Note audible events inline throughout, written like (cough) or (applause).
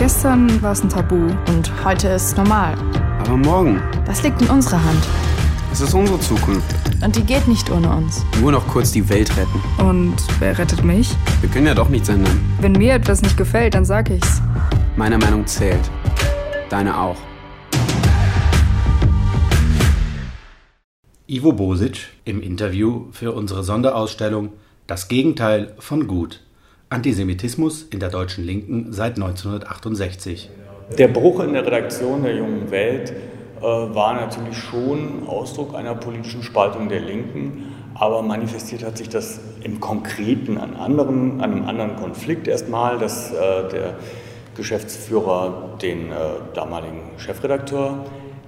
Gestern war es ein Tabu. Und heute ist es normal. Aber morgen? Das liegt in unserer Hand. Es ist unsere Zukunft. Und die geht nicht ohne uns. Nur noch kurz die Welt retten. Und wer rettet mich? Wir können ja doch nichts ändern. Wenn mir etwas nicht gefällt, dann sag ich's. Meine Meinung zählt. Deine auch. Ivo Bosic im Interview für unsere Sonderausstellung Das Gegenteil von Gut. Antisemitismus in der deutschen Linken seit 1968. Der Bruch in der Redaktion der Jungen Welt äh, war natürlich schon Ausdruck einer politischen Spaltung der Linken, aber manifestiert hat sich das im Konkreten an, anderen, an einem anderen Konflikt erstmal, dass äh, der Geschäftsführer den äh, damaligen Chefredakteur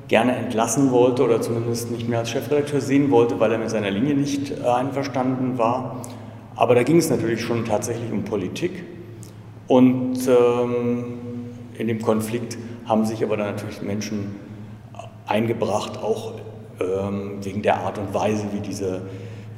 gerne entlassen wollte oder zumindest nicht mehr als Chefredakteur sehen wollte, weil er mit seiner Linie nicht äh, einverstanden war. Aber da ging es natürlich schon tatsächlich um Politik. Und ähm, in dem Konflikt haben sich aber dann natürlich Menschen eingebracht, auch ähm, wegen der Art und Weise, wie, diese,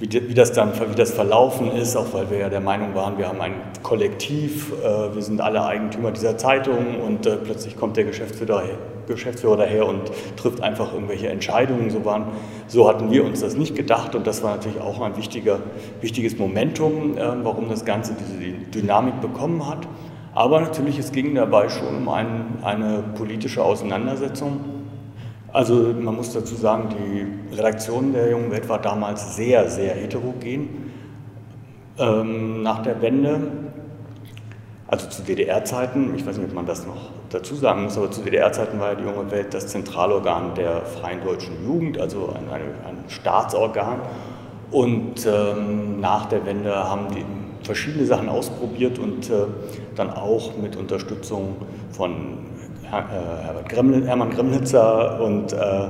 wie, wie, das dann wie das verlaufen ist, auch weil wir ja der Meinung waren, wir haben ein Kollektiv, äh, wir sind alle Eigentümer dieser Zeitung und äh, plötzlich kommt der Geschäftsführer Geschäftsführer daher und trifft einfach irgendwelche Entscheidungen. So, waren, so hatten wir uns das nicht gedacht und das war natürlich auch ein wichtiger, wichtiges Momentum, äh, warum das Ganze diese Dynamik bekommen hat. Aber natürlich, es ging dabei schon um ein, eine politische Auseinandersetzung. Also man muss dazu sagen, die Redaktion der Jungen Welt war damals sehr, sehr heterogen. Ähm, nach der Wende also zu DDR-Zeiten, ich weiß nicht, ob man das noch dazu sagen muss, aber zu DDR-Zeiten war ja die junge Welt das Zentralorgan der Freien Deutschen Jugend, also ein, ein, ein Staatsorgan. Und ähm, nach der Wende haben die verschiedene Sachen ausprobiert und äh, dann auch mit Unterstützung von Herbert Greml Hermann Gremnitzer und äh,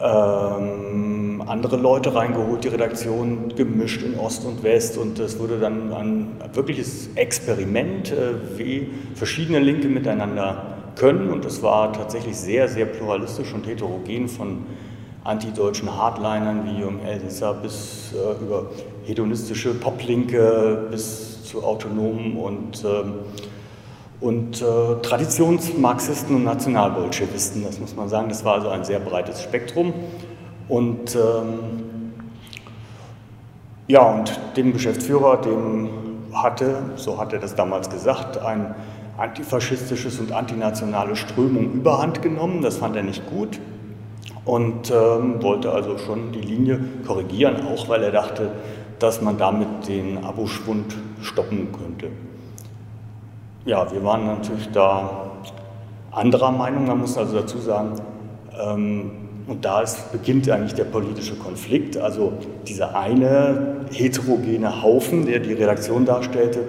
ähm, andere Leute reingeholt, die Redaktion gemischt in Ost und West. Und es wurde dann ein wirkliches Experiment, äh, wie verschiedene Linke miteinander können. Und es war tatsächlich sehr, sehr pluralistisch und heterogen von antideutschen Hardlinern wie Jung Elsässer bis äh, über hedonistische Poplinke bis zu Autonomen und ähm, und äh, Traditionsmarxisten und Nationalbolschewisten, das muss man sagen. Das war also ein sehr breites Spektrum. Und ähm, ja, und dem Geschäftsführer, dem hatte, so hat er das damals gesagt, ein antifaschistisches und antinationale Strömung überhand genommen. Das fand er nicht gut und ähm, wollte also schon die Linie korrigieren, auch weil er dachte, dass man damit den Aboschwund stoppen könnte. Ja, wir waren natürlich da anderer Meinung. Man muss also dazu sagen, ähm, und da ist, beginnt eigentlich der politische Konflikt. Also dieser eine heterogene Haufen, der die Redaktion darstellte,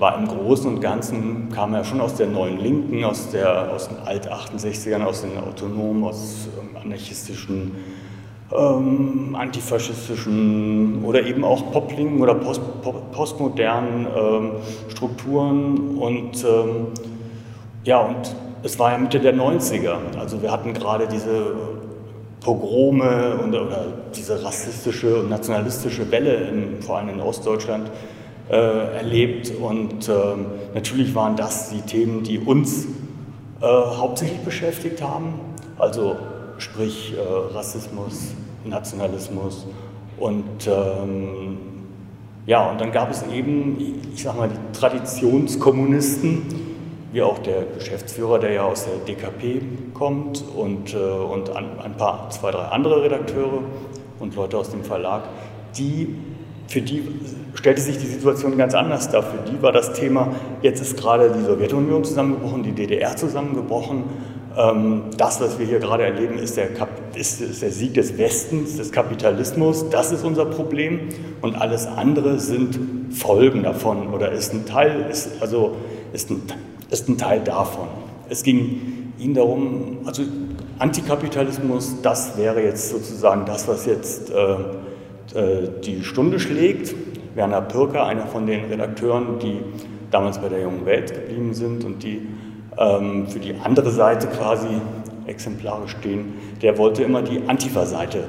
war im Großen und Ganzen, kam ja schon aus der neuen Linken, aus, der, aus den Alt-68ern, aus den Autonomen, aus ähm, anarchistischen, ähm, antifaschistischen oder eben auch Poplinken oder post, postmodernen ähm, Strukturen. Und ähm, ja, und es war ja Mitte der 90er. Also wir hatten gerade diese Pogrome und, oder diese rassistische und nationalistische Welle, in, vor allem in Ostdeutschland, äh, erlebt. Und äh, natürlich waren das die Themen, die uns äh, hauptsächlich beschäftigt haben. Also sprich äh, Rassismus, Nationalismus und ähm, ja, und dann gab es eben, ich sag mal, die Traditionskommunisten, wie auch der Geschäftsführer, der ja aus der DKP kommt und, äh, und ein paar, zwei, drei andere Redakteure und Leute aus dem Verlag, die, für die stellte sich die Situation ganz anders dar. Für die war das Thema, jetzt ist gerade die Sowjetunion zusammengebrochen, die DDR zusammengebrochen. Ähm, das, was wir hier gerade erleben, ist der, ist, ist der Sieg des Westens, des Kapitalismus. Das ist unser Problem. Und alles andere sind Folgen davon oder ist ein Teil, ist, also ist ein ist ein Teil davon. Es ging ihnen darum, also Antikapitalismus, das wäre jetzt sozusagen das, was jetzt äh, äh, die Stunde schlägt. Werner Pirker, einer von den Redakteuren, die damals bei der Jungen Welt geblieben sind und die für die andere Seite quasi exemplarisch stehen, der wollte immer die Antifa-Seite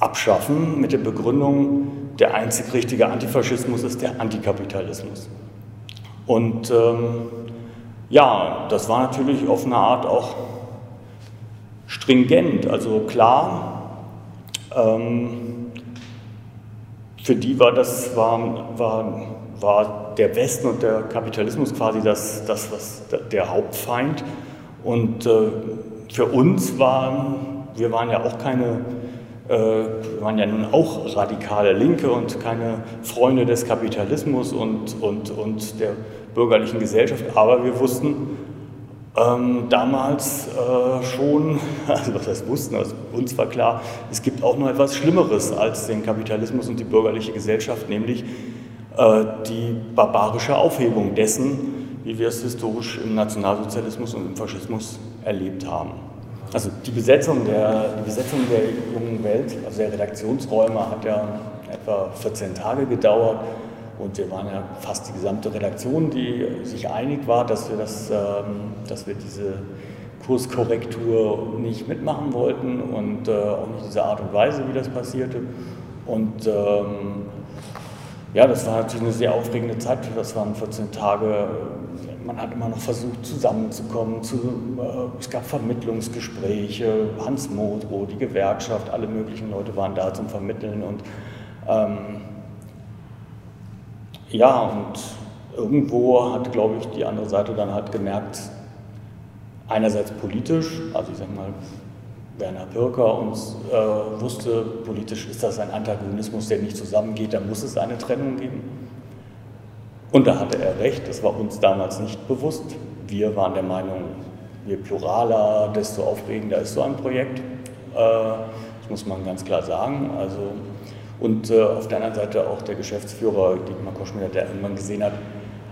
abschaffen mit der Begründung, der einzig richtige Antifaschismus ist der Antikapitalismus. Und ähm, Ja, das war natürlich auf eine Art auch stringent, also klar. Ähm, für die war das war, war, war der Westen und der Kapitalismus quasi das, das was der Hauptfeind. Und äh, für uns waren, wir waren ja auch keine äh, wir waren ja nun auch radikale Linke und keine Freunde des Kapitalismus und, und, und der bürgerlichen Gesellschaft, aber wir wussten ähm, damals äh, schon, (laughs) also was heißt wussten, also uns war klar, es gibt auch noch etwas Schlimmeres als den Kapitalismus und die bürgerliche Gesellschaft, nämlich die barbarische Aufhebung dessen, wie wir es historisch im Nationalsozialismus und im Faschismus erlebt haben. Also die Besetzung der, die Besetzung der jungen Welt, also der Redaktionsräume, hat ja etwa 14 Tage gedauert. Und wir waren ja fast die gesamte Redaktion, die sich einig war, dass wir, das, ähm, dass wir diese Kurskorrektur nicht mitmachen wollten und äh, auch nicht diese Art und Weise, wie das passierte. Und ähm, ja, das war natürlich eine sehr aufregende Zeit. Das waren 14 Tage man hat immer noch versucht, zusammenzukommen. Zu, äh, es gab Vermittlungsgespräche, Hans Modrow, die Gewerkschaft, alle möglichen Leute waren da zum Vermitteln. Und ähm, ja, und irgendwo hat, glaube ich, die andere Seite dann halt gemerkt, einerseits politisch, also ich sag mal, Werner Pirker uns äh, wusste, politisch ist das ein Antagonismus, der nicht zusammengeht, da muss es eine Trennung geben. Und da hatte er recht, das war uns damals nicht bewusst. Wir waren der Meinung, je pluraler, desto aufregender ist so ein Projekt. Äh, das muss man ganz klar sagen. Also, und äh, auf der anderen Seite auch der Geschäftsführer Dietmar Koschmider, der irgendwann gesehen hat,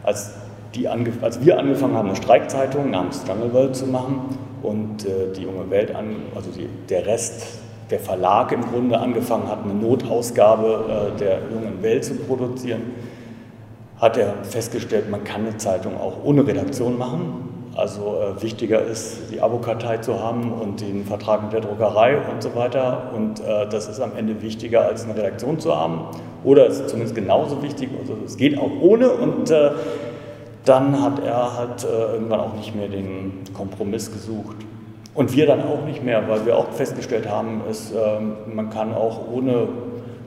als, die als wir angefangen haben, eine Streikzeitung namens Jungle World zu machen und äh, die junge Welt, an, also die, der Rest, der Verlag im Grunde angefangen hat, eine Notausgabe der jungen Welt zu produzieren, hat er festgestellt, man kann eine Zeitung auch ohne Redaktion machen. Also äh, wichtiger ist, die Abokartei zu haben und den Vertrag mit der Druckerei und so weiter. Und äh, das ist am Ende wichtiger, als eine Redaktion zu haben. Oder es ist zumindest genauso wichtig. Also es geht auch ohne. Und äh, dann hat er halt äh, irgendwann auch nicht mehr den Kompromiss gesucht. Und wir dann auch nicht mehr, weil wir auch festgestellt haben, es, ähm, man kann auch ohne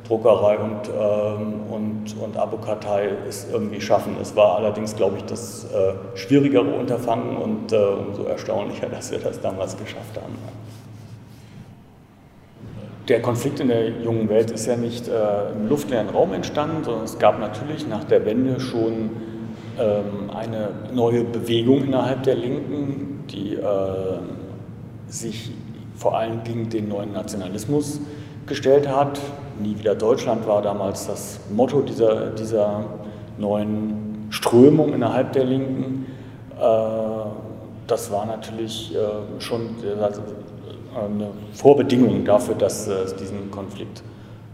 Druckerei und, ähm, und, und Abokartei es irgendwie schaffen. Es war allerdings, glaube ich, das äh, schwierigere Unterfangen und äh, umso erstaunlicher, (laughs) dass wir das damals geschafft haben. Der Konflikt in der jungen Welt ist ja nicht äh, im luftleeren Raum entstanden, sondern es gab natürlich nach der Wende schon eine neue Bewegung innerhalb der Linken, die äh, sich vor allem gegen den neuen Nationalismus gestellt hat, Nie wieder Deutschland war damals das Motto dieser, dieser neuen Strömung innerhalb der Linken. Äh, das war natürlich äh, schon eine Vorbedingung dafür, dass es diesen Konflikt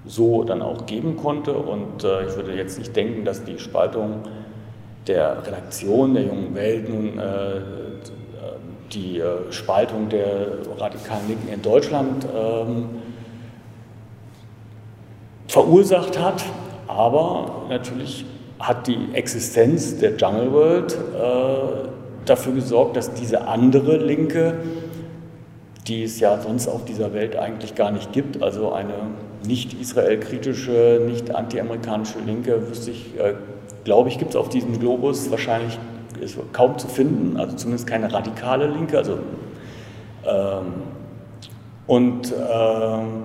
so dann auch geben konnte. Und ich würde jetzt nicht denken, dass die Spaltung der Redaktion der jungen Welt nun die Spaltung der radikalen Linken in Deutschland ähm, verursacht hat, aber natürlich hat die Existenz der Jungle World äh, dafür gesorgt, dass diese andere Linke, die es ja sonst auf dieser Welt eigentlich gar nicht gibt, also eine nicht israelkritische, nicht antiamerikanische Linke, wüsste ich, äh, glaube ich, gibt es auf diesem Globus wahrscheinlich ist kaum zu finden, also zumindest keine radikale Linke. Also, ähm, und ähm,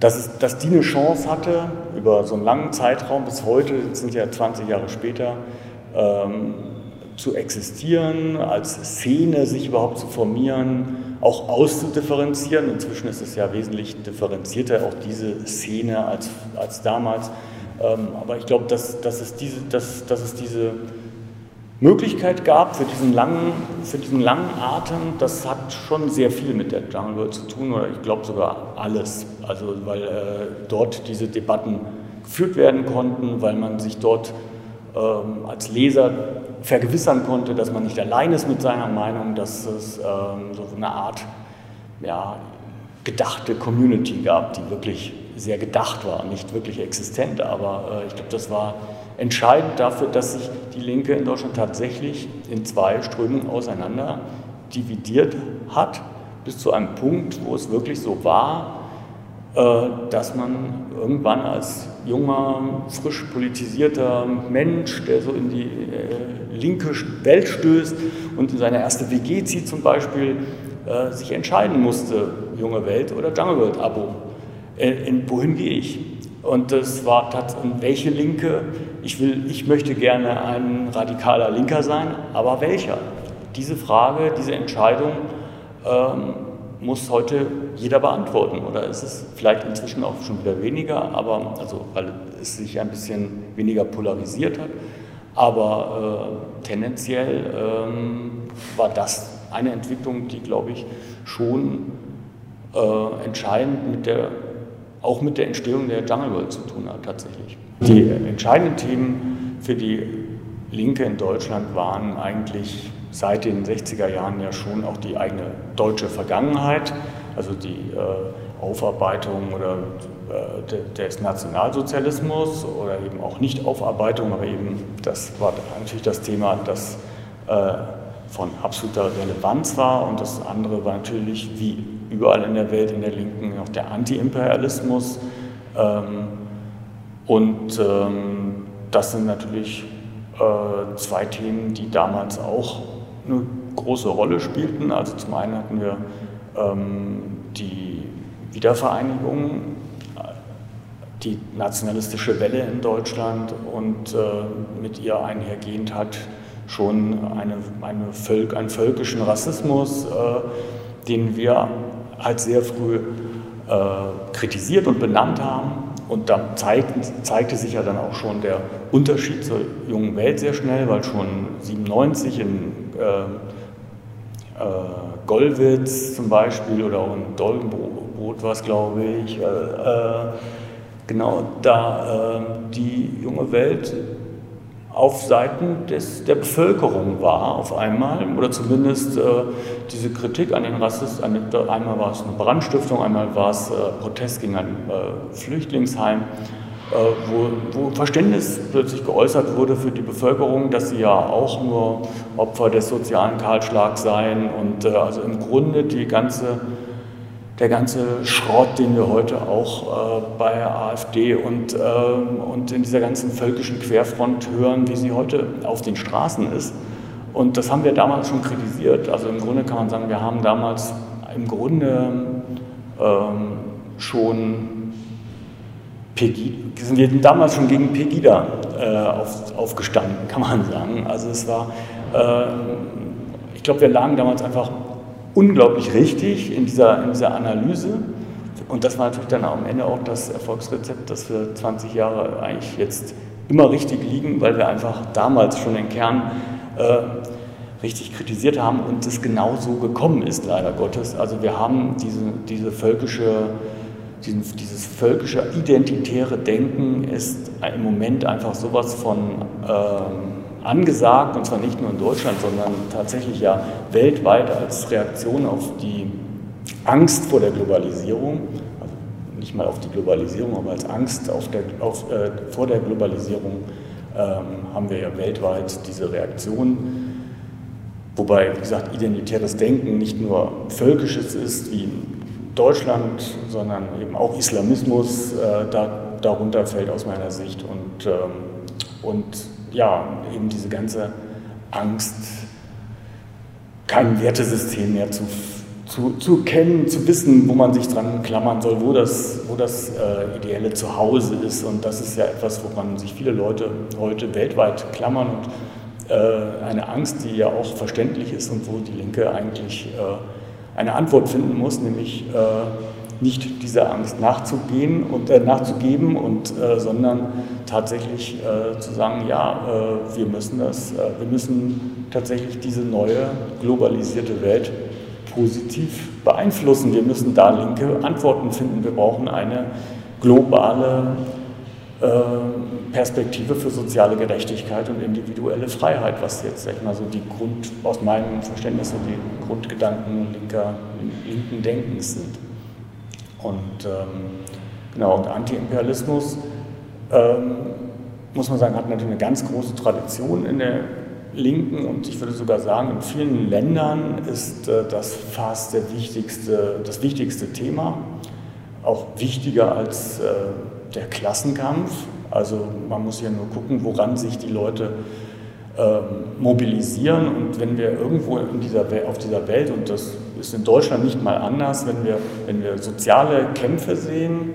dass, es, dass die eine Chance hatte, über so einen langen Zeitraum bis heute, sind ja 20 Jahre später, ähm, zu existieren, als Szene sich überhaupt zu formieren, auch auszudifferenzieren. Inzwischen ist es ja wesentlich differenzierter, auch diese Szene als, als damals. Ähm, aber ich glaube, dass, dass, es diese, dass, dass es diese Möglichkeit gab für diesen langen, für diesen langen Atem, das hat schon sehr viel mit der Jungle World zu tun, oder ich glaube sogar alles. Also weil äh, dort diese Debatten geführt werden konnten, weil man sich dort ähm, als Leser vergewissern konnte, dass man nicht allein ist mit seiner Meinung, dass es ähm, so eine Art ja, gedachte Community gab, die wirklich sehr gedacht war, nicht wirklich existent. Aber äh, ich glaube, das war entscheidend dafür, dass sich die Linke in Deutschland tatsächlich in zwei Strömungen auseinander dividiert hat, bis zu einem Punkt, wo es wirklich so war, äh, dass man irgendwann als junger, frisch politisierter Mensch, der so in die äh, linke Welt stößt und in seine erste WG zieht zum Beispiel, sich entscheiden musste, junge Welt oder Jungle World Abo. In, wohin gehe ich? Und das war tatsächlich, welche Linke? Ich, will, ich möchte gerne ein radikaler Linker sein, aber welcher? Diese Frage, diese Entscheidung ähm, muss heute jeder beantworten. Oder ist es vielleicht inzwischen auch schon wieder weniger, aber also weil es sich ein bisschen weniger polarisiert hat. Aber äh, tendenziell ähm, war das eine Entwicklung, die, glaube ich, schon äh, entscheidend mit der, auch mit der Entstehung der Jungle World zu tun hat, tatsächlich. Die entscheidenden Themen für die Linke in Deutschland waren eigentlich seit den 60er Jahren ja schon auch die eigene deutsche Vergangenheit, also die äh, Aufarbeitung oder äh, des Nationalsozialismus oder eben auch Nicht-Aufarbeitung, aber eben das war natürlich das Thema, das äh, von absoluter Relevanz war und das andere war natürlich wie überall in der Welt in der Linken auch der Anti-Imperialismus ähm, und ähm, das sind natürlich äh, zwei Themen, die damals auch eine große Rolle spielten. Also zum einen hatten wir ähm, die Wiedervereinigung, die nationalistische Welle in Deutschland und äh, mit ihr einhergehend hat schon eine, eine Völk, einen völkischen Rassismus, äh, den wir halt sehr früh äh, kritisiert und benannt haben. Und da zeigt, zeigte sich ja dann auch schon der Unterschied zur jungen Welt sehr schnell, weil schon 97 in äh, äh, Gollwitz zum Beispiel oder auch in Dolgenbrot war es, glaube ich, äh, äh, genau da äh, die junge Welt auf Seiten des, der Bevölkerung war auf einmal, oder zumindest äh, diese Kritik an den Rassisten, einmal war es eine Brandstiftung, einmal war es äh, Protest gegen ein äh, Flüchtlingsheim, äh, wo, wo, Verständnis plötzlich geäußert wurde für die Bevölkerung, dass sie ja auch nur Opfer des sozialen Kahlschlags seien und äh, also im Grunde die ganze der ganze Schrott, den wir heute auch äh, bei AfD und, äh, und in dieser ganzen völkischen Querfront hören, wie sie heute auf den Straßen ist. Und das haben wir damals schon kritisiert. Also im Grunde kann man sagen, wir haben damals im Grunde ähm, schon Pegida, sind wir damals schon gegen Pegida äh, auf, aufgestanden, kann man sagen. Also es war, äh, ich glaube, wir lagen damals einfach unglaublich richtig in dieser, in dieser Analyse. Und das war natürlich dann am Ende auch das Erfolgsrezept, dass wir 20 Jahre eigentlich jetzt immer richtig liegen, weil wir einfach damals schon den Kern äh, richtig kritisiert haben und es genau so gekommen ist, leider Gottes. Also wir haben diese, diese völkische, diesen, dieses völkische identitäre Denken ist im Moment einfach sowas von ähm, angesagt, und zwar nicht nur in Deutschland, sondern tatsächlich ja weltweit als Reaktion auf die Angst vor der Globalisierung, also nicht mal auf die Globalisierung, aber als Angst auf der, auf, äh, vor der Globalisierung ähm, haben wir ja weltweit diese Reaktion. Wobei, wie gesagt, identitäres Denken nicht nur völkisches ist, wie in Deutschland, sondern eben auch Islamismus äh, da, darunter fällt aus meiner Sicht. Und, ähm, und ja, eben diese ganze Angst, kein Wertesystem mehr zu, zu, zu kennen, zu wissen, wo man sich dran klammern soll, wo das, wo das äh, ideelle Zuhause ist. Und das ist ja etwas, woran sich viele Leute heute weltweit klammern und äh, eine Angst, die ja auch verständlich ist und wo die Linke eigentlich äh, eine Antwort finden muss, nämlich äh, nicht dieser Angst nachzugehen und äh, nachzugeben und äh, sondern tatsächlich äh, zu sagen, ja, äh, wir müssen das, äh, wir müssen tatsächlich diese neue globalisierte Welt positiv beeinflussen. Wir müssen da linke Antworten finden. Wir brauchen eine globale äh, Perspektive für soziale Gerechtigkeit und individuelle Freiheit, was jetzt sag ich mal so die Grund aus meinem Verständnis so die Grundgedanken linker, linken Denkens sind. Und ähm, Genau, und Antiimperialismus, ähm, muss man sagen, hat natürlich eine ganz große Tradition in der Linken und ich würde sogar sagen, in vielen Ländern ist äh, das fast der wichtigste, das wichtigste Thema, auch wichtiger als äh, der Klassenkampf. Also man muss ja nur gucken, woran sich die Leute ähm, mobilisieren und wenn wir irgendwo dieser, auf dieser Welt, und das ist in Deutschland nicht mal anders, wenn wir, wenn wir soziale Kämpfe sehen,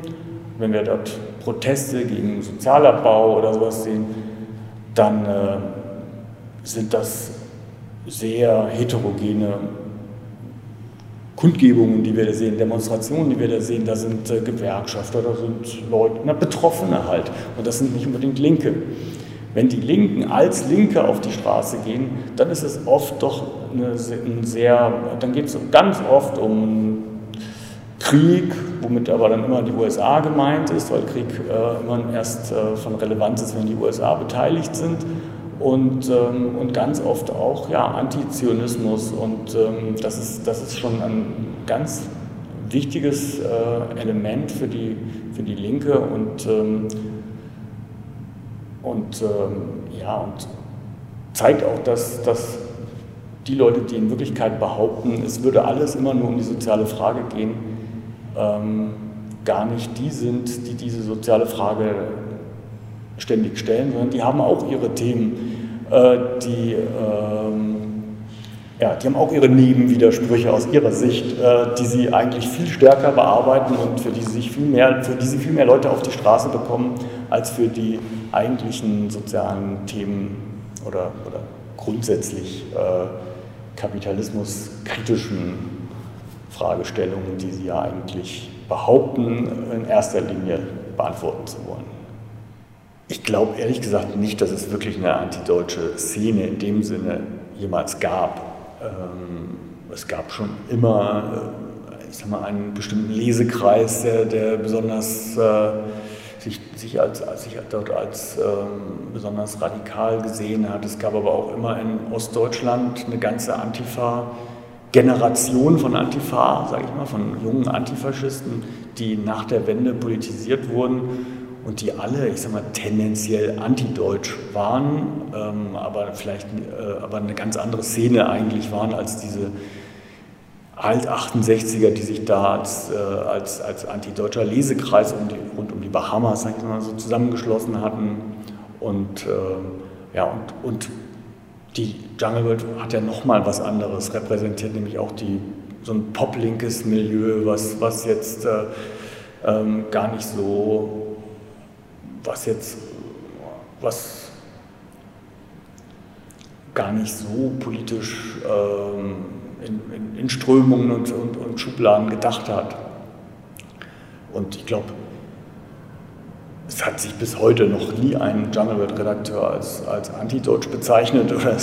wenn wir dort Proteste gegen Sozialabbau oder sowas sehen, dann äh, sind das sehr heterogene Kundgebungen, die wir da sehen, Demonstrationen, die wir da sehen, da sind äh, Gewerkschafter, da sind Leute, na, Betroffene halt. Und das sind nicht unbedingt Linke. Wenn die Linken als Linke auf die Straße gehen, dann ist es oft doch ein sehr, dann geht es ganz oft um Krieg, womit aber dann immer die USA gemeint ist, weil Krieg äh, immer erst äh, von Relevanz ist, wenn die USA beteiligt sind. Und, ähm, und ganz oft auch ja, Antizionismus. Und ähm, das, ist, das ist schon ein ganz wichtiges äh, Element für die, für die Linke. Und, ähm, und, ähm, ja, und zeigt auch, dass, dass die Leute, die in Wirklichkeit behaupten, es würde alles immer nur um die soziale Frage gehen, ähm, gar nicht die sind, die diese soziale Frage ständig stellen, sondern die haben auch ihre Themen, äh, die, ähm, ja, die haben auch ihre Nebenwidersprüche aus ihrer Sicht, äh, die sie eigentlich viel stärker bearbeiten und für die, sich viel mehr, für die sie viel mehr Leute auf die Straße bekommen, als für die eigentlichen sozialen Themen oder, oder grundsätzlich äh, kapitalismuskritischen Fragestellungen, die Sie ja eigentlich behaupten, in erster Linie beantworten zu wollen. Ich glaube ehrlich gesagt nicht, dass es wirklich eine antideutsche Szene in dem Sinne jemals gab. Ähm, es gab schon immer, äh, ich sag mal, einen bestimmten Lesekreis, der, der besonders äh, sich, sich, als, sich dort als ähm, besonders radikal gesehen hat. Es gab aber auch immer in Ostdeutschland eine ganze Antifa- Generation von Antifa, sage ich mal, von jungen Antifaschisten, die nach der Wende politisiert wurden und die alle, ich sage mal, tendenziell antideutsch waren, ähm, aber vielleicht äh, aber eine ganz andere Szene eigentlich waren als diese Alt-68er, die sich da als, äh, als, als antideutscher Lesekreis um die, rund um die Bahamas sag ich mal, so zusammengeschlossen hatten. Und, äh, ja, und, und die Jungle World hat ja nochmal was anderes repräsentiert, nämlich auch die, so ein poplinkes Milieu, was, was jetzt äh, ähm, gar nicht so, was jetzt, was gar nicht so politisch ähm, in, in, in, Strömungen und, und, und Schubladen gedacht hat. Und ich glaube, es hat sich bis heute noch nie ein Jungle World Redakteur als, als antideutsch bezeichnet oder,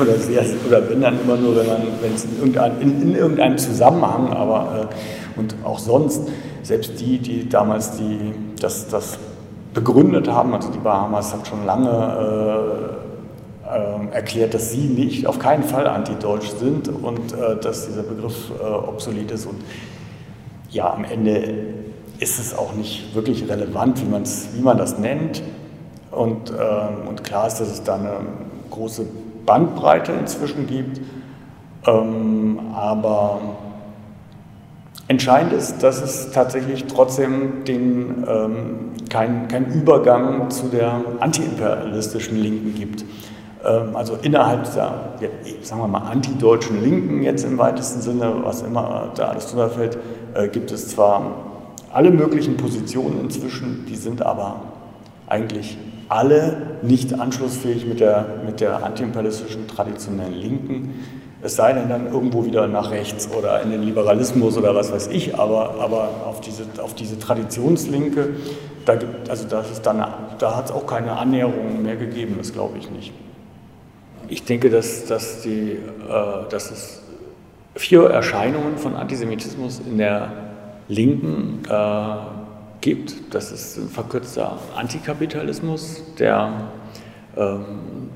oder, sehr, oder wenn dann immer nur, wenn wenn es in, irgendein, in, in irgendeinem Zusammenhang, aber äh, und auch sonst, selbst die, die damals die, das, das begründet haben, also die Bahamas hat schon lange äh, äh, erklärt, dass sie nicht, auf keinen Fall antideutsch sind und äh, dass dieser Begriff äh, obsolet ist und ja, am Ende ist es auch nicht wirklich relevant, wie, wie man das nennt. Und, ähm, und klar ist, dass es da eine große Bandbreite inzwischen gibt. Ähm, aber entscheidend ist, dass es tatsächlich trotzdem den, ähm, keinen kein Übergang zu der antiimperialistischen Linken gibt. Ähm, also innerhalb der, sagen wir mal, antideutschen Linken jetzt im weitesten Sinne, was immer da alles drüber fällt, äh, gibt es zwar alle möglichen Positionen inzwischen, die sind aber eigentlich alle nicht anschlussfähig mit der, mit der antiimperialistischen traditionellen Linken. Es sei denn dann irgendwo wieder nach rechts oder in den Liberalismus oder was weiß ich, aber, aber auf, diese, auf diese Traditionslinke, da, also das da hat es auch keine Annäherung mehr gegeben, das glaube ich nicht. Ich denke, dass, dass, die, äh, dass es vier Erscheinungen von Antisemitismus in der Linken äh, gibt. Das ist ein verkürzter Antikapitalismus, der ähm,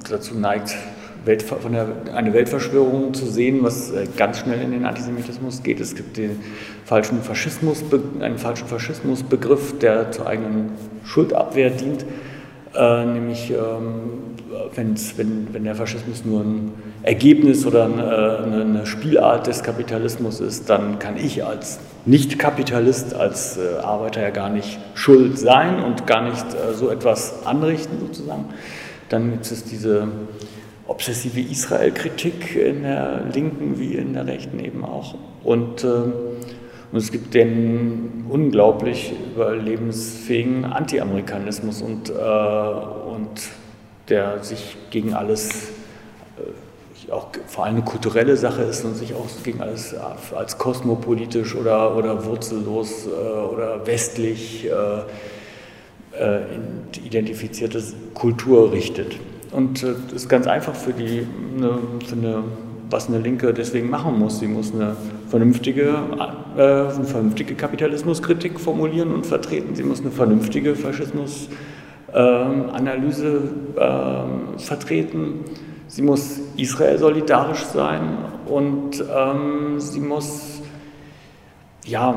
dazu neigt, Welt, von der, eine Weltverschwörung zu sehen, was äh, ganz schnell in den Antisemitismus geht. Es gibt den falschen Faschismus, einen falschen Faschismusbegriff, der zur eigenen Schuldabwehr dient, äh, nämlich ähm, wenn, wenn der Faschismus nur ein Ergebnis oder eine, eine, Spielart des Kapitalismus ist, dann kann ich als Nicht-Kapitalist, als äh, Arbeiter ja gar nicht schuld sein und gar nicht äh, so etwas anrichten sozusagen. Dann gibt es diese obsessive Israel-Kritik in der Linken wie in der Rechten eben auch. Und, äh, und es gibt den unglaublich überlebensfähigen Anti-Amerikanismus und, äh, und der sich gegen alles, äh, auch vor allem eine kulturelle Sache ist und sich auch gegen alles als kosmopolitisch oder, oder wurzellos äh, oder westlich äh, äh identifizierte Kultur richtet. Und das ist ganz einfach für die, eine, für eine, was eine Linke deswegen machen muss. Sie muss eine vernünftige, äh, eine vernünftige Kapitalismuskritik formulieren und vertreten. Sie muss eine vernünftige Faschismus ähm, ähm, vertreten. Sie muss Israel solidarisch sein und ähm, sie muss, ja,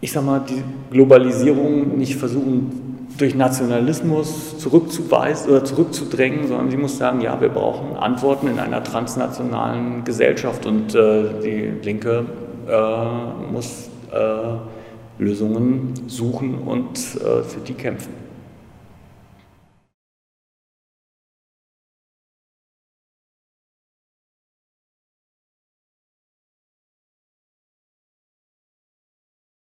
ich sag mal, die Globalisierung nicht versuchen, durch Nationalismus zurückzuweisen oder zurückzudrängen, sondern sie muss sagen, ja, wir brauchen Antworten in einer transnationalen Gesellschaft und äh, die Linke äh, muss äh, Lösungen suchen und äh, für die kämpfen.